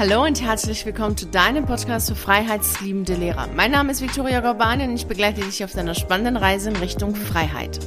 Hallo und herzlich willkommen zu deinem Podcast für freiheitsliebende Lehrer. Mein Name ist Viktoria Gorbani und ich begleite dich auf deiner spannenden Reise in Richtung Freiheit.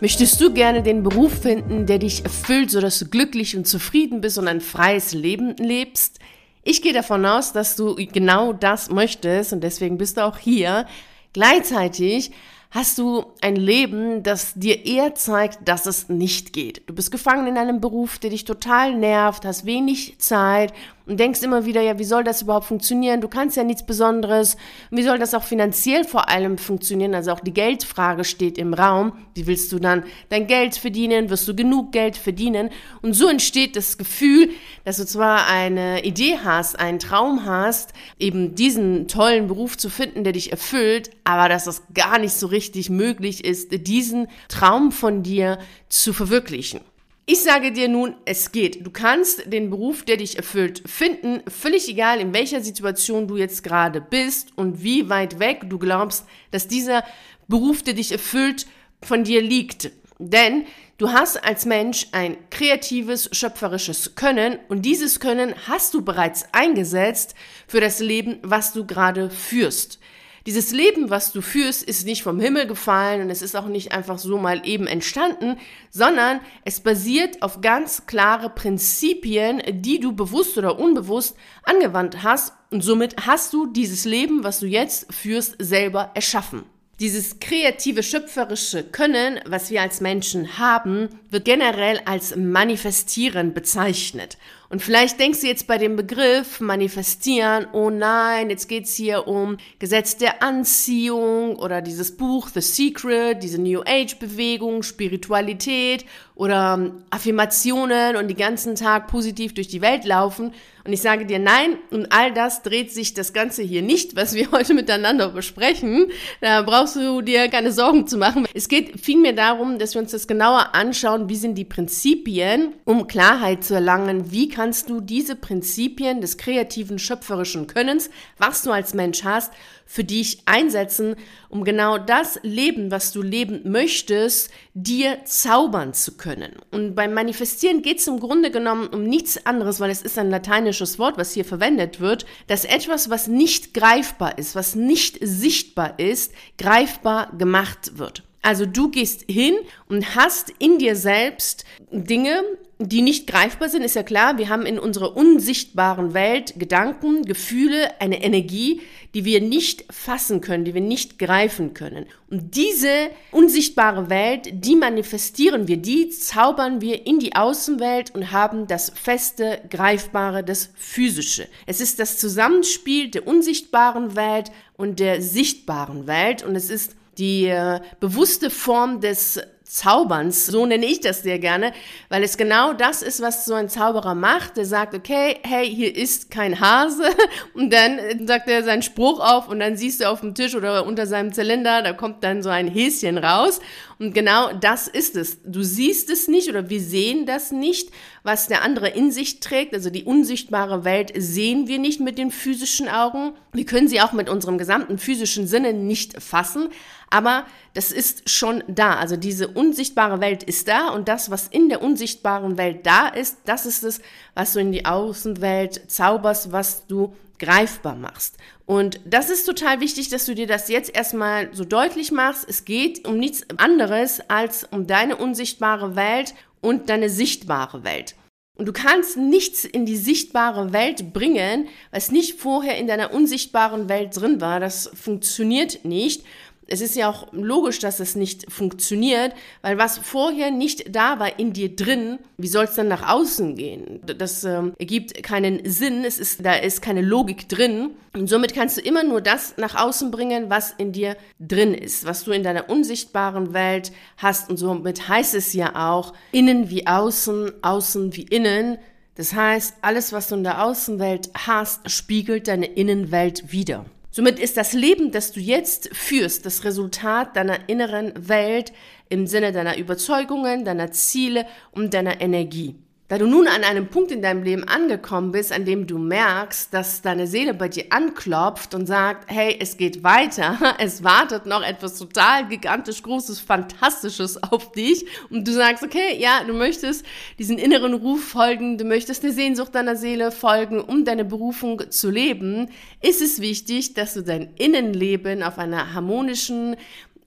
Möchtest du gerne den Beruf finden, der dich erfüllt, sodass du glücklich und zufrieden bist und ein freies Leben lebst? Ich gehe davon aus, dass du genau das möchtest und deswegen bist du auch hier. Gleichzeitig hast du ein Leben, das dir eher zeigt, dass es nicht geht. Du bist gefangen in einem Beruf, der dich total nervt, hast wenig Zeit und denkst immer wieder, ja, wie soll das überhaupt funktionieren? Du kannst ja nichts Besonderes. Wie soll das auch finanziell vor allem funktionieren? Also auch die Geldfrage steht im Raum. Wie willst du dann dein Geld verdienen? Wirst du genug Geld verdienen? Und so entsteht das Gefühl, dass du zwar eine Idee hast, einen Traum hast, eben diesen tollen Beruf zu finden, der dich erfüllt, aber dass es gar nicht so richtig möglich ist, diesen Traum von dir zu verwirklichen. Ich sage dir nun, es geht. Du kannst den Beruf, der dich erfüllt, finden, völlig egal, in welcher Situation du jetzt gerade bist und wie weit weg du glaubst, dass dieser Beruf, der dich erfüllt, von dir liegt. Denn du hast als Mensch ein kreatives, schöpferisches Können und dieses Können hast du bereits eingesetzt für das Leben, was du gerade führst. Dieses Leben, was du führst, ist nicht vom Himmel gefallen und es ist auch nicht einfach so mal eben entstanden, sondern es basiert auf ganz klare Prinzipien, die du bewusst oder unbewusst angewandt hast und somit hast du dieses Leben, was du jetzt führst, selber erschaffen. Dieses kreative, schöpferische Können, was wir als Menschen haben, wird generell als Manifestieren bezeichnet. Und vielleicht denkst du jetzt bei dem Begriff manifestieren, oh nein, jetzt geht's hier um Gesetz der Anziehung oder dieses Buch The Secret, diese New Age Bewegung, Spiritualität oder Affirmationen und die ganzen Tag positiv durch die Welt laufen. Und ich sage dir nein, und all das dreht sich das Ganze hier nicht, was wir heute miteinander besprechen. Da brauchst du dir keine Sorgen zu machen. Es geht vielmehr darum, dass wir uns das genauer anschauen, wie sind die Prinzipien, um Klarheit zu erlangen, wie kannst du diese Prinzipien des kreativen, schöpferischen Könnens, was du als Mensch hast, für dich einsetzen, um genau das Leben, was du leben möchtest, dir zaubern zu können. Und beim Manifestieren geht es im Grunde genommen um nichts anderes, weil es ist ein lateinisches Wort, was hier verwendet wird, dass etwas, was nicht greifbar ist, was nicht sichtbar ist, greifbar gemacht wird. Also du gehst hin und hast in dir selbst Dinge, die nicht greifbar sind, ist ja klar. Wir haben in unserer unsichtbaren Welt Gedanken, Gefühle, eine Energie, die wir nicht fassen können, die wir nicht greifen können. Und diese unsichtbare Welt, die manifestieren wir, die zaubern wir in die Außenwelt und haben das feste, greifbare, das physische. Es ist das Zusammenspiel der unsichtbaren Welt und der sichtbaren Welt und es ist die äh, bewusste Form des Zauberns, so nenne ich das sehr gerne, weil es genau das ist, was so ein Zauberer macht. Der sagt, okay, hey, hier ist kein Hase und dann sagt er seinen Spruch auf und dann siehst du auf dem Tisch oder unter seinem Zylinder, da kommt dann so ein Häschen raus und genau das ist es. Du siehst es nicht oder wir sehen das nicht, was der andere in sich trägt. Also die unsichtbare Welt sehen wir nicht mit den physischen Augen. Wir können sie auch mit unserem gesamten physischen Sinne nicht fassen. Aber das ist schon da. Also diese unsichtbare Welt ist da und das, was in der unsichtbaren Welt da ist, das ist es, was du in die Außenwelt zauberst, was du greifbar machst. Und das ist total wichtig, dass du dir das jetzt erstmal so deutlich machst. Es geht um nichts anderes als um deine unsichtbare Welt und deine sichtbare Welt. Und du kannst nichts in die sichtbare Welt bringen, was nicht vorher in deiner unsichtbaren Welt drin war. Das funktioniert nicht es ist ja auch logisch, dass es nicht funktioniert, weil was vorher nicht da war in dir drin, wie soll es dann nach außen gehen? Das ähm, ergibt keinen Sinn, es ist, da ist keine Logik drin. Und somit kannst du immer nur das nach außen bringen, was in dir drin ist, was du in deiner unsichtbaren Welt hast. Und somit heißt es ja auch, innen wie außen, außen wie innen. Das heißt, alles, was du in der Außenwelt hast, spiegelt deine Innenwelt wieder. Somit ist das Leben, das du jetzt führst, das Resultat deiner inneren Welt im Sinne deiner Überzeugungen, deiner Ziele und deiner Energie. Da du nun an einem Punkt in deinem Leben angekommen bist, an dem du merkst, dass deine Seele bei dir anklopft und sagt, hey, es geht weiter, es wartet noch etwas total gigantisch Großes, Fantastisches auf dich. Und du sagst, okay, ja, du möchtest diesen inneren Ruf folgen, du möchtest der Sehnsucht deiner Seele folgen, um deine Berufung zu leben, ist es wichtig, dass du dein Innenleben auf einer harmonischen,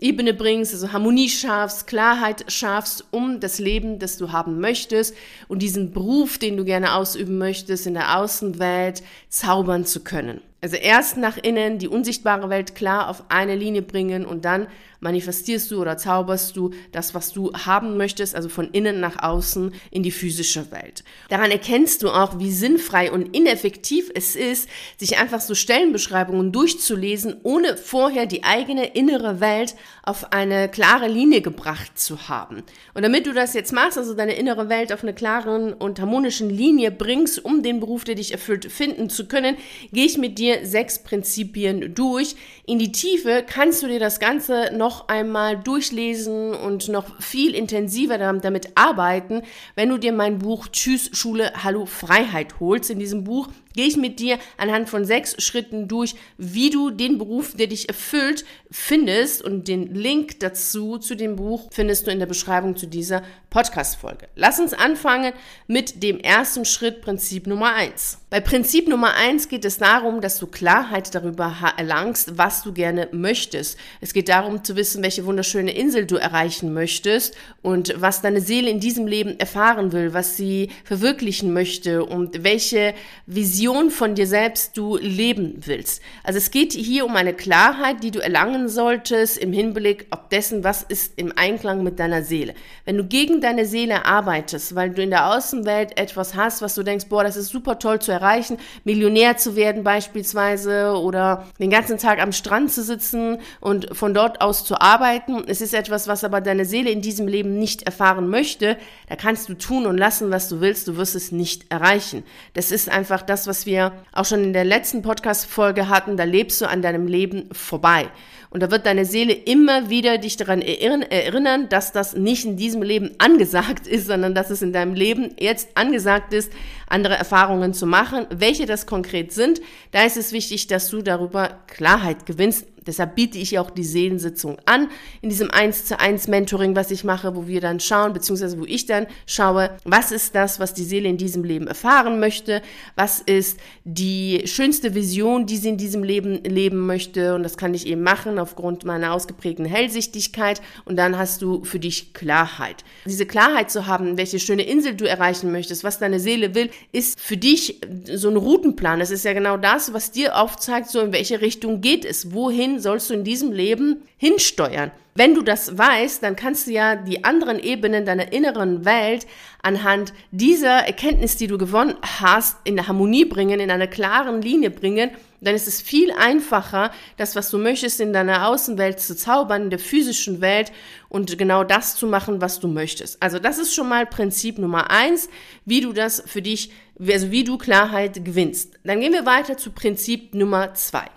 Ebene bringst, also Harmonie schaffst, Klarheit schaffst, um das Leben, das du haben möchtest und diesen Beruf, den du gerne ausüben möchtest, in der Außenwelt zaubern zu können. Also erst nach innen die unsichtbare Welt klar auf eine Linie bringen und dann manifestierst du oder zauberst du das, was du haben möchtest, also von innen nach außen in die physische Welt. Daran erkennst du auch, wie sinnfrei und ineffektiv es ist, sich einfach so Stellenbeschreibungen durchzulesen, ohne vorher die eigene innere Welt auf eine klare Linie gebracht zu haben. Und damit du das jetzt machst, also deine innere Welt auf eine klaren und harmonischen Linie bringst, um den Beruf, der dich erfüllt, finden zu können, gehe ich mit dir dir sechs Prinzipien durch. In die Tiefe kannst du dir das Ganze noch einmal durchlesen und noch viel intensiver damit arbeiten, wenn du dir mein Buch Tschüss Schule, Hallo Freiheit holst. In diesem Buch gehe ich mit dir anhand von sechs Schritten durch, wie du den Beruf, der dich erfüllt, findest. Und den Link dazu, zu dem Buch, findest du in der Beschreibung zu dieser Podcast-Folge. Lass uns anfangen mit dem ersten Schritt, Prinzip Nummer eins. Bei Prinzip Nummer eins geht es darum, dass du Klarheit darüber erlangst, was du gerne möchtest. Es geht darum zu wissen, welche wunderschöne Insel du erreichen möchtest und was deine Seele in diesem Leben erfahren will, was sie verwirklichen möchte und welche Vision von dir selbst du leben willst. Also es geht hier um eine Klarheit, die du erlangen solltest im Hinblick auf dessen, was ist im Einklang mit deiner Seele. Wenn du gegen deine Seele arbeitest, weil du in der Außenwelt etwas hast, was du denkst, boah, das ist super toll zu erreichen, Millionär zu werden beispielsweise oder den ganzen Tag am Strand zu sitzen und von dort aus zu arbeiten. Es ist etwas, was aber deine Seele in diesem Leben nicht erfahren möchte. Da kannst du tun und lassen, was du willst. Du wirst es nicht erreichen. Das ist einfach das, was wir auch schon in der letzten Podcast-Folge hatten, da lebst du an deinem Leben vorbei. Und da wird deine Seele immer wieder dich daran erinnern, dass das nicht in diesem Leben angesagt ist, sondern dass es in deinem Leben jetzt angesagt ist, andere Erfahrungen zu machen. Welche das konkret sind, da ist es wichtig, dass du darüber Klarheit gewinnst. Deshalb biete ich auch die Seelensitzung an, in diesem 1 zu 1 Mentoring, was ich mache, wo wir dann schauen, beziehungsweise wo ich dann schaue, was ist das, was die Seele in diesem Leben erfahren möchte, was ist die schönste Vision, die sie in diesem Leben leben möchte und das kann ich eben machen aufgrund meiner ausgeprägten Hellsichtigkeit und dann hast du für dich Klarheit. Diese Klarheit zu haben, welche schöne Insel du erreichen möchtest, was deine Seele will, ist für dich so ein Routenplan. Das ist ja genau das, was dir aufzeigt, so in welche Richtung geht es, wohin sollst du in diesem Leben hinsteuern? Wenn du das weißt, dann kannst du ja die anderen Ebenen deiner inneren Welt anhand dieser Erkenntnis, die du gewonnen hast, in Harmonie bringen, in einer klaren Linie bringen. Dann ist es viel einfacher, das, was du möchtest, in deiner Außenwelt zu zaubern, in der physischen Welt und genau das zu machen, was du möchtest. Also das ist schon mal Prinzip Nummer eins, wie du das für dich, also wie du Klarheit gewinnst. Dann gehen wir weiter zu Prinzip Nummer zwei.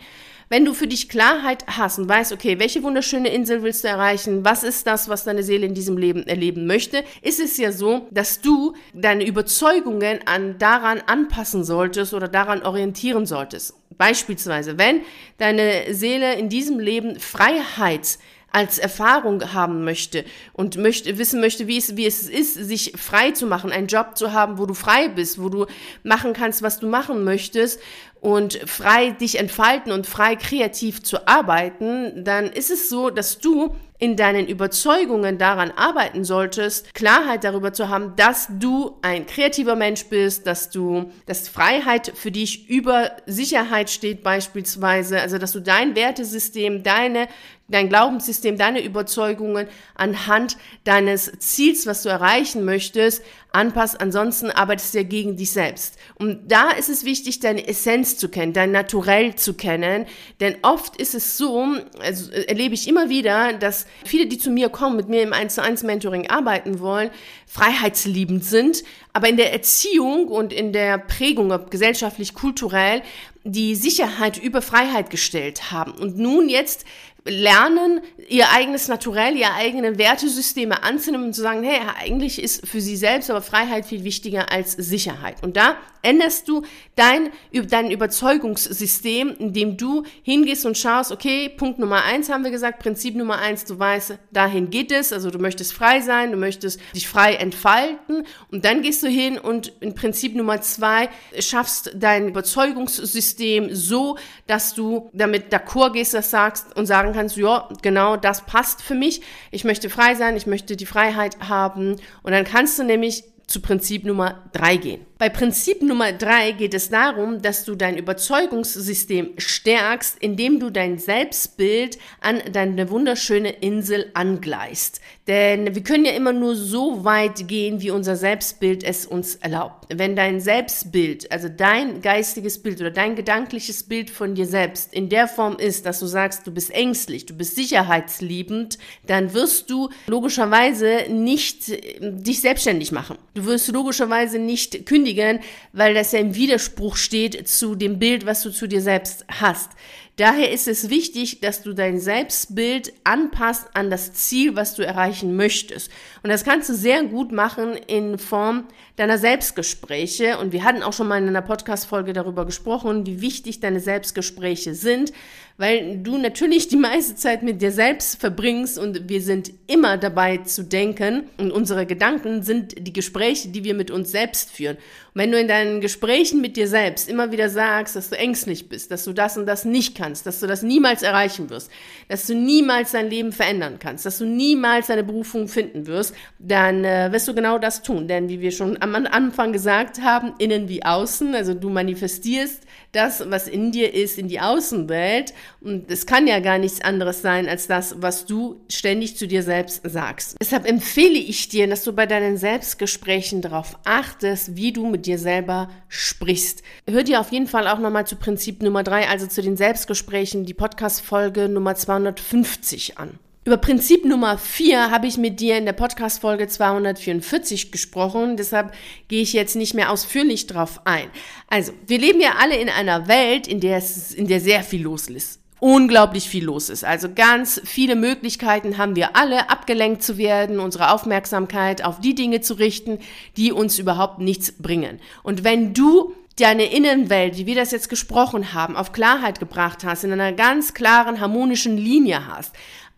Wenn du für dich Klarheit hast und weißt, okay, welche wunderschöne Insel willst du erreichen, was ist das, was deine Seele in diesem Leben erleben möchte, ist es ja so, dass du deine Überzeugungen an daran anpassen solltest oder daran orientieren solltest. Beispielsweise, wenn deine Seele in diesem Leben Freiheit als Erfahrung haben möchte und möchte, wissen möchte, wie es, wie es ist, sich frei zu machen, einen Job zu haben, wo du frei bist, wo du machen kannst, was du machen möchtest und frei dich entfalten und frei kreativ zu arbeiten, dann ist es so, dass du in deinen Überzeugungen daran arbeiten solltest, Klarheit darüber zu haben, dass du ein kreativer Mensch bist, dass du, dass Freiheit für dich über Sicherheit steht beispielsweise, also dass du dein Wertesystem, deine dein Glaubenssystem, deine Überzeugungen anhand deines Ziels, was du erreichen möchtest, anpasst. Ansonsten arbeitest du ja gegen dich selbst. Und da ist es wichtig, deine Essenz zu kennen, dein Naturell zu kennen. Denn oft ist es so, also erlebe ich immer wieder, dass viele, die zu mir kommen, mit mir im 1 zu 1 Mentoring arbeiten wollen, freiheitsliebend sind, aber in der Erziehung und in der Prägung, ob gesellschaftlich, kulturell, die Sicherheit über Freiheit gestellt haben. Und nun jetzt lernen, ihr eigenes Naturell, ihre eigenen Wertesysteme anzunehmen und zu sagen, hey, eigentlich ist für sie selbst aber Freiheit viel wichtiger als Sicherheit. Und da änderst du dein, dein Überzeugungssystem, indem du hingehst und schaust, okay, Punkt Nummer eins haben wir gesagt, Prinzip Nummer eins, du weißt, dahin geht es, also du möchtest frei sein, du möchtest dich frei entfalten und dann gehst du hin und in Prinzip Nummer zwei schaffst dein Überzeugungssystem so, dass du damit d'accord gehst, das sagst und sagen kannst, ja, genau, das passt für mich, ich möchte frei sein, ich möchte die Freiheit haben und dann kannst du nämlich zu Prinzip Nummer drei gehen. Bei Prinzip Nummer drei geht es darum, dass du dein Überzeugungssystem stärkst, indem du dein Selbstbild an deine wunderschöne Insel angleichst. Denn wir können ja immer nur so weit gehen, wie unser Selbstbild es uns erlaubt. Wenn dein Selbstbild, also dein geistiges Bild oder dein gedankliches Bild von dir selbst in der Form ist, dass du sagst, du bist ängstlich, du bist sicherheitsliebend, dann wirst du logischerweise nicht äh, dich selbstständig machen. Du wirst logischerweise nicht kündigen kündigen, weil das ja im Widerspruch steht zu dem Bild, was du zu dir selbst hast. Daher ist es wichtig, dass du dein Selbstbild anpasst an das Ziel, was du erreichen möchtest. Und das kannst du sehr gut machen in Form deiner Selbstgespräche. Und wir hatten auch schon mal in einer Podcast-Folge darüber gesprochen, wie wichtig deine Selbstgespräche sind, weil du natürlich die meiste Zeit mit dir selbst verbringst und wir sind immer dabei zu denken und unsere Gedanken sind die Gespräche, die wir mit uns selbst führen. Und wenn du in deinen Gesprächen mit dir selbst immer wieder sagst, dass du ängstlich bist, dass du das und das nicht kannst, dass du das niemals erreichen wirst, dass du niemals dein Leben verändern kannst, dass du niemals deine Berufung finden wirst, dann äh, wirst du genau das tun. Denn wie wir schon am Anfang gesagt haben, innen wie außen, also du manifestierst das, was in dir ist, in die Außenwelt. Und es kann ja gar nichts anderes sein als das, was du ständig zu dir selbst sagst. Deshalb empfehle ich dir, dass du bei deinen Selbstgesprächen darauf achtest, wie du mit dir selber sprichst. Hör dir auf jeden Fall auch nochmal zu Prinzip Nummer drei, also zu den Selbstgesprächen, die Podcast-Folge Nummer 250 an. Über Prinzip Nummer 4 habe ich mit dir in der Podcast-Folge 244 gesprochen, deshalb gehe ich jetzt nicht mehr ausführlich drauf ein. Also, wir leben ja alle in einer Welt, in der es, in der sehr viel los ist. Unglaublich viel los ist. Also ganz viele Möglichkeiten haben wir alle, abgelenkt zu werden, unsere Aufmerksamkeit auf die Dinge zu richten, die uns überhaupt nichts bringen. Und wenn du deine Innenwelt, wie wir das jetzt gesprochen haben, auf Klarheit gebracht hast, in einer ganz klaren, harmonischen Linie hast,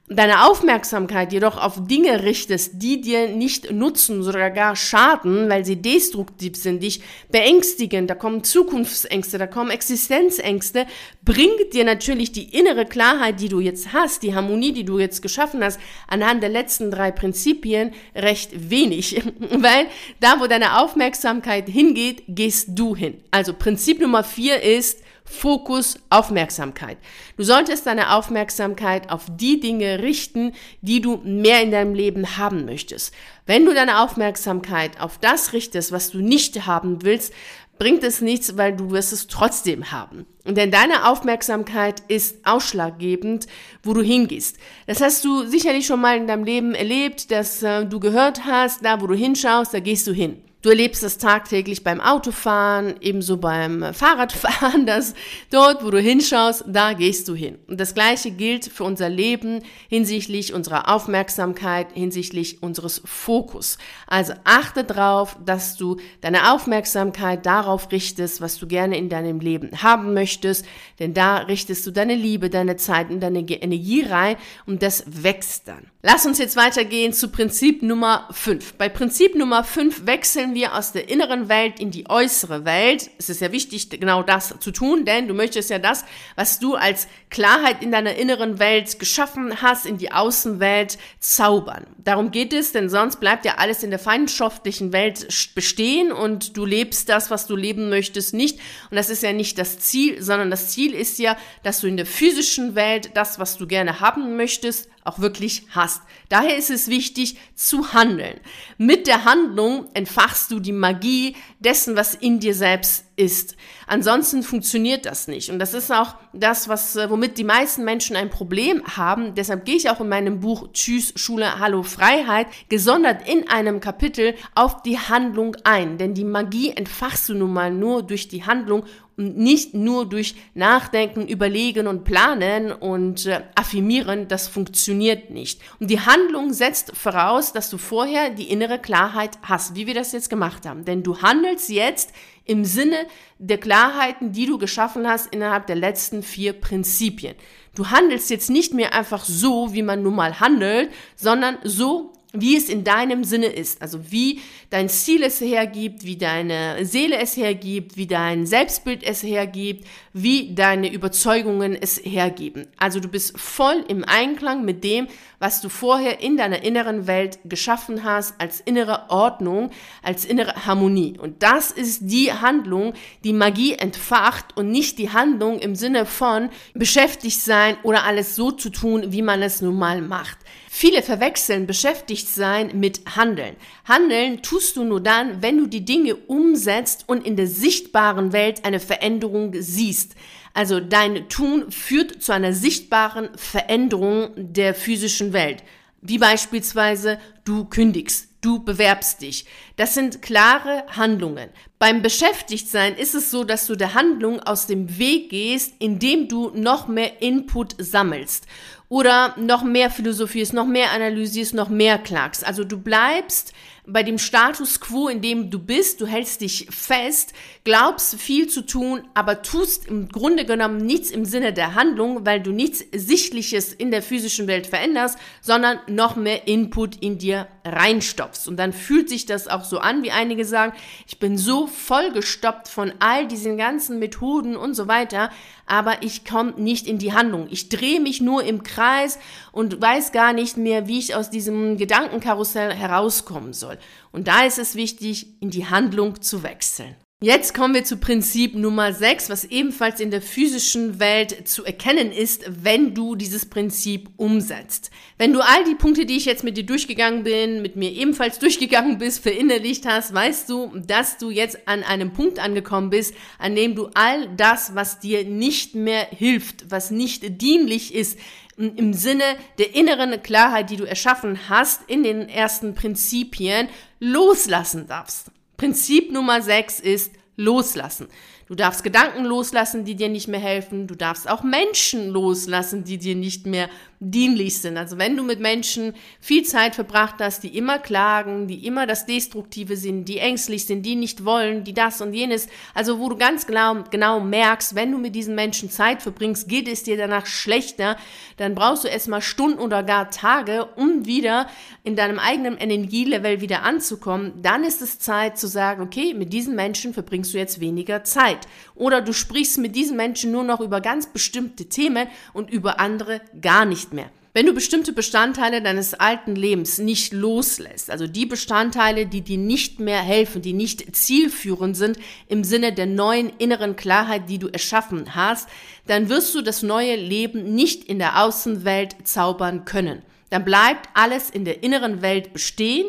deine Aufmerksamkeit jedoch auf Dinge richtest, die dir nicht nutzen, sogar gar schaden, weil sie destruktiv sind, dich beängstigen, da kommen Zukunftsängste, da kommen Existenzängste, bringt dir natürlich die innere Klarheit, die du jetzt hast, die Harmonie, die du jetzt geschaffen hast, anhand der letzten drei Prinzipien recht wenig, weil da, wo deine Aufmerksamkeit hingeht, gehst du hin. Also Prinzip Nummer vier ist, Fokus, Aufmerksamkeit. Du solltest deine Aufmerksamkeit auf die Dinge richten, die du mehr in deinem Leben haben möchtest. Wenn du deine Aufmerksamkeit auf das richtest, was du nicht haben willst, bringt es nichts, weil du wirst es trotzdem haben. Und denn deine Aufmerksamkeit ist ausschlaggebend, wo du hingehst. Das hast du sicherlich schon mal in deinem Leben erlebt, dass äh, du gehört hast, da wo du hinschaust, da gehst du hin. Du erlebst es tagtäglich beim Autofahren, ebenso beim Fahrradfahren, dass dort, wo du hinschaust, da gehst du hin. Und das Gleiche gilt für unser Leben hinsichtlich unserer Aufmerksamkeit, hinsichtlich unseres Fokus. Also achte darauf, dass du deine Aufmerksamkeit darauf richtest, was du gerne in deinem Leben haben möchtest, denn da richtest du deine Liebe, deine Zeit und deine Energie rein und das wächst dann. Lass uns jetzt weitergehen zu Prinzip Nummer 5. Bei Prinzip Nummer 5 wechseln wir aus der inneren Welt in die äußere Welt. Es ist ja wichtig, genau das zu tun, denn du möchtest ja das, was du als Klarheit in deiner inneren Welt geschaffen hast, in die Außenwelt zaubern. Darum geht es, denn sonst bleibt ja alles in der feindschaftlichen Welt bestehen und du lebst das, was du leben möchtest, nicht. Und das ist ja nicht das Ziel, sondern das Ziel ist ja, dass du in der physischen Welt das, was du gerne haben möchtest, auch wirklich hast. Daher ist es wichtig zu handeln. Mit der Handlung entfachst du die Magie dessen, was in dir selbst ist. Ansonsten funktioniert das nicht. Und das ist auch das, was, äh, womit die meisten Menschen ein Problem haben. Deshalb gehe ich auch in meinem Buch Tschüss Schule, Hallo Freiheit gesondert in einem Kapitel auf die Handlung ein. Denn die Magie entfachst du nun mal nur durch die Handlung nicht nur durch Nachdenken, Überlegen und Planen und äh, Affirmieren, das funktioniert nicht. Und die Handlung setzt voraus, dass du vorher die innere Klarheit hast, wie wir das jetzt gemacht haben. Denn du handelst jetzt im Sinne der Klarheiten, die du geschaffen hast innerhalb der letzten vier Prinzipien. Du handelst jetzt nicht mehr einfach so, wie man nun mal handelt, sondern so, wie es in deinem Sinne ist, also wie dein Ziel es hergibt, wie deine Seele es hergibt, wie dein Selbstbild es hergibt, wie deine Überzeugungen es hergeben. Also du bist voll im Einklang mit dem, was du vorher in deiner inneren Welt geschaffen hast, als innere Ordnung, als innere Harmonie. Und das ist die Handlung, die Magie entfacht und nicht die Handlung im Sinne von beschäftigt sein oder alles so zu tun, wie man es nun mal macht. Viele verwechseln beschäftigt sein mit Handeln. Handeln tust du nur dann, wenn du die Dinge umsetzt und in der sichtbaren Welt eine Veränderung siehst. Also dein Tun führt zu einer sichtbaren Veränderung der physischen Welt. Wie beispielsweise du kündigst, du bewerbst dich. Das sind klare Handlungen. Beim Beschäftigtsein ist es so, dass du der Handlung aus dem Weg gehst, indem du noch mehr Input sammelst oder noch mehr philosophierst, noch mehr analysierst, noch mehr klagst. Also du bleibst bei dem Status quo, in dem du bist, du hältst dich fest, glaubst viel zu tun, aber tust im Grunde genommen nichts im Sinne der Handlung, weil du nichts Sichtliches in der physischen Welt veränderst, sondern noch mehr Input in dir reinstopfst. Und dann fühlt sich das auch so an, wie einige sagen, ich bin so vollgestoppt von all diesen ganzen Methoden und so weiter, aber ich komme nicht in die Handlung. Ich drehe mich nur im Kreis und weiß gar nicht mehr, wie ich aus diesem Gedankenkarussell herauskommen soll. Und da ist es wichtig, in die Handlung zu wechseln. Jetzt kommen wir zu Prinzip Nummer 6, was ebenfalls in der physischen Welt zu erkennen ist, wenn du dieses Prinzip umsetzt. Wenn du all die Punkte, die ich jetzt mit dir durchgegangen bin, mit mir ebenfalls durchgegangen bist, verinnerlicht hast, weißt du, dass du jetzt an einem Punkt angekommen bist, an dem du all das, was dir nicht mehr hilft, was nicht dienlich ist, im Sinne der inneren Klarheit, die du erschaffen hast, in den ersten Prinzipien loslassen darfst. Prinzip Nummer 6 ist loslassen. Du darfst Gedanken loslassen, die dir nicht mehr helfen. Du darfst auch Menschen loslassen, die dir nicht mehr dienlich sind. Also wenn du mit Menschen viel Zeit verbracht hast, die immer klagen, die immer das Destruktive sind, die ängstlich sind, die nicht wollen, die das und jenes, also wo du ganz genau, genau merkst, wenn du mit diesen Menschen Zeit verbringst, geht es dir danach schlechter, dann brauchst du erstmal Stunden oder gar Tage, um wieder in deinem eigenen Energielevel wieder anzukommen. Dann ist es Zeit zu sagen, okay, mit diesen Menschen verbringst du jetzt weniger Zeit. Oder du sprichst mit diesen Menschen nur noch über ganz bestimmte Themen und über andere gar nicht mehr. Wenn du bestimmte Bestandteile deines alten Lebens nicht loslässt, also die Bestandteile, die dir nicht mehr helfen, die nicht zielführend sind im Sinne der neuen inneren Klarheit, die du erschaffen hast, dann wirst du das neue Leben nicht in der Außenwelt zaubern können. Dann bleibt alles in der inneren Welt bestehen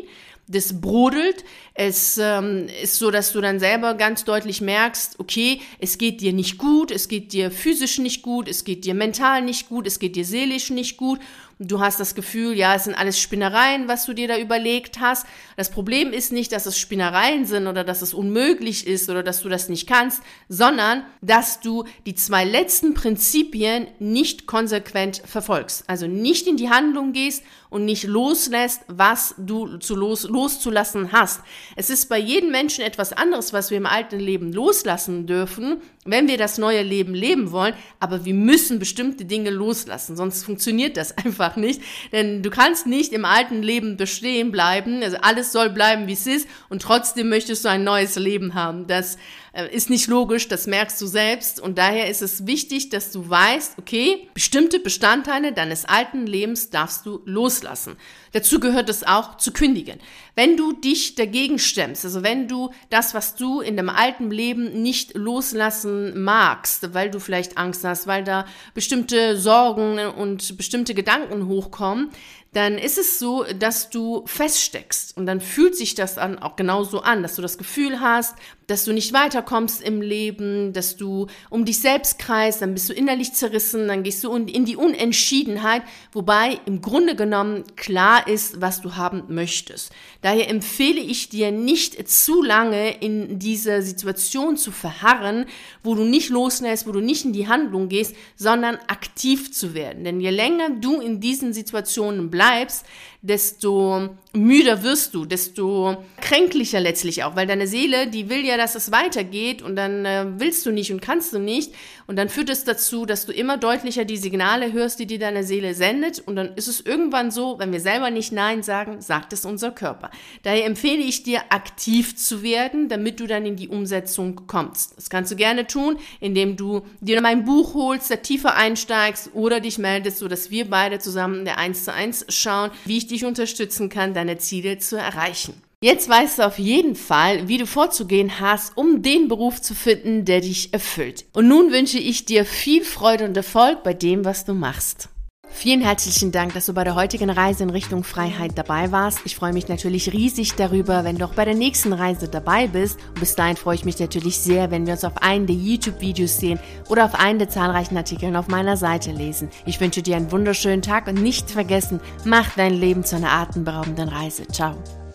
das brodelt. Es ähm, ist so, dass du dann selber ganz deutlich merkst, okay, es geht dir nicht gut, es geht dir physisch nicht gut, es geht dir mental nicht gut, es geht dir seelisch nicht gut du hast das Gefühl, ja, es sind alles Spinnereien, was du dir da überlegt hast. Das Problem ist nicht, dass es Spinnereien sind oder dass es unmöglich ist oder dass du das nicht kannst, sondern dass du die zwei letzten Prinzipien nicht konsequent verfolgst. Also nicht in die Handlung gehst und nicht loslässt, was du zu los, loszulassen hast. Es ist bei jedem Menschen etwas anderes, was wir im alten Leben loslassen dürfen, wenn wir das neue Leben leben wollen, aber wir müssen bestimmte Dinge loslassen, sonst funktioniert das einfach nicht, denn du kannst nicht im alten Leben bestehen bleiben, also alles soll bleiben, wie es ist und trotzdem möchtest du ein neues Leben haben. Das äh, ist nicht logisch, das merkst du selbst. Und daher ist es wichtig, dass du weißt, okay, bestimmte Bestandteile deines alten Lebens darfst du loslassen. Dazu gehört es auch zu kündigen. Wenn du dich dagegen stemmst, also wenn du das, was du in dem alten Leben nicht loslassen magst, weil du vielleicht Angst hast, weil da bestimmte Sorgen und bestimmte Gedanken hochkommen, dann ist es so, dass du feststeckst. Und dann fühlt sich das dann auch genauso an, dass du das Gefühl hast, dass du nicht weiterkommst im Leben, dass du um dich selbst kreist, dann bist du innerlich zerrissen, dann gehst du in die Unentschiedenheit, wobei im Grunde genommen klar ist, was du haben möchtest. Daher empfehle ich dir nicht zu lange in dieser Situation zu verharren, wo du nicht loslässt, wo du nicht in die Handlung gehst, sondern aktiv zu werden. Denn je länger du in diesen Situationen bleibst, bleibst, desto müder wirst du, desto kränklicher letztlich auch, weil deine Seele, die will ja, dass es weitergeht und dann äh, willst du nicht und kannst du nicht und dann führt es dazu, dass du immer deutlicher die Signale hörst, die dir deine Seele sendet und dann ist es irgendwann so, wenn wir selber nicht Nein sagen, sagt es unser Körper. Daher empfehle ich dir, aktiv zu werden, damit du dann in die Umsetzung kommst. Das kannst du gerne tun, indem du dir mein Buch holst, da tiefer einsteigst oder dich meldest, so dass wir beide zusammen der 1 zu 1 schauen, wie ich dich unterstützen kann, deine Ziele zu erreichen. Jetzt weißt du auf jeden Fall, wie du vorzugehen hast, um den Beruf zu finden, der dich erfüllt. Und nun wünsche ich dir viel Freude und Erfolg bei dem, was du machst. Vielen herzlichen Dank, dass du bei der heutigen Reise in Richtung Freiheit dabei warst. Ich freue mich natürlich riesig darüber, wenn du auch bei der nächsten Reise dabei bist. Und bis dahin freue ich mich natürlich sehr, wenn wir uns auf einen der YouTube-Videos sehen oder auf einen der zahlreichen Artikeln auf meiner Seite lesen. Ich wünsche dir einen wunderschönen Tag und nicht vergessen, mach dein Leben zu einer atemberaubenden Reise. Ciao.